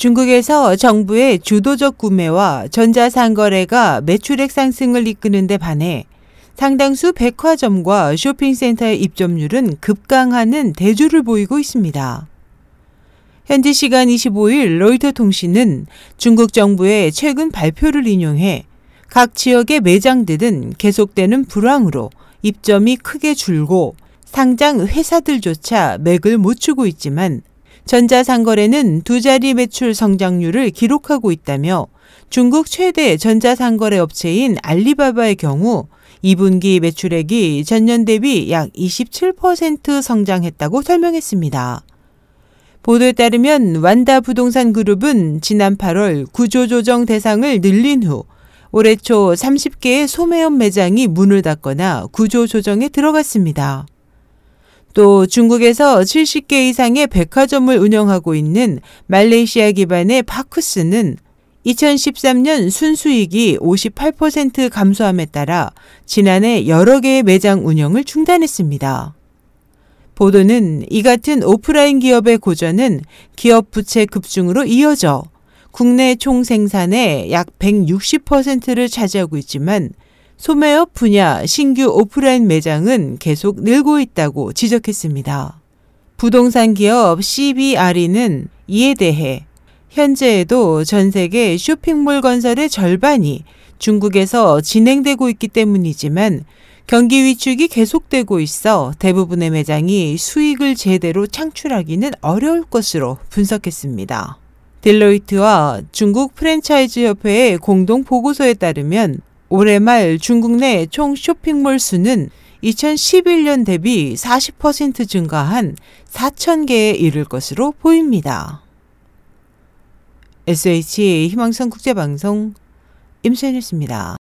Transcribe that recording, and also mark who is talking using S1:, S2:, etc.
S1: 중국에서 정부의 주도적 구매와 전자상거래가 매출액 상승을 이끄는 데 반해 상당수 백화점과 쇼핑센터의 입점률은 급강하는 대조를 보이고 있습니다. 현지 시간 25일 로이터 통신은 중국 정부의 최근 발표를 인용해 각 지역의 매장들은 계속되는 불황으로 입점이 크게 줄고 상장 회사들조차 맥을 못 추고 있지만 전자상거래는 두 자리 매출 성장률을 기록하고 있다며 중국 최대 전자상거래 업체인 알리바바의 경우 2분기 매출액이 전년 대비 약 27% 성장했다고 설명했습니다. 보도에 따르면 완다 부동산 그룹은 지난 8월 구조조정 대상을 늘린 후 올해 초 30개의 소매업 매장이 문을 닫거나 구조조정에 들어갔습니다. 또 중국에서 70개 이상의 백화점을 운영하고 있는 말레이시아 기반의 파크스는 2013년 순수익이 58% 감소함에 따라 지난해 여러 개의 매장 운영을 중단했습니다. 보도는 이 같은 오프라인 기업의 고전은 기업 부채 급증으로 이어져 국내 총 생산의 약 160%를 차지하고 있지만 소매업 분야 신규 오프라인 매장은 계속 늘고 있다고 지적했습니다. 부동산 기업 CBRE는 이에 대해 현재에도 전 세계 쇼핑몰 건설의 절반이 중국에서 진행되고 있기 때문이지만 경기 위축이 계속되고 있어 대부분의 매장이 수익을 제대로 창출하기는 어려울 것으로 분석했습니다. 딜로이트와 중국 프랜차이즈 협회의 공동 보고서에 따르면 올해 말 중국 내 총 쇼핑몰 수는 2011년 대비 40% 증가한 4,000개에 이를 것으로 보입니다. SH 희망성 국제방송 임수현이었습니다.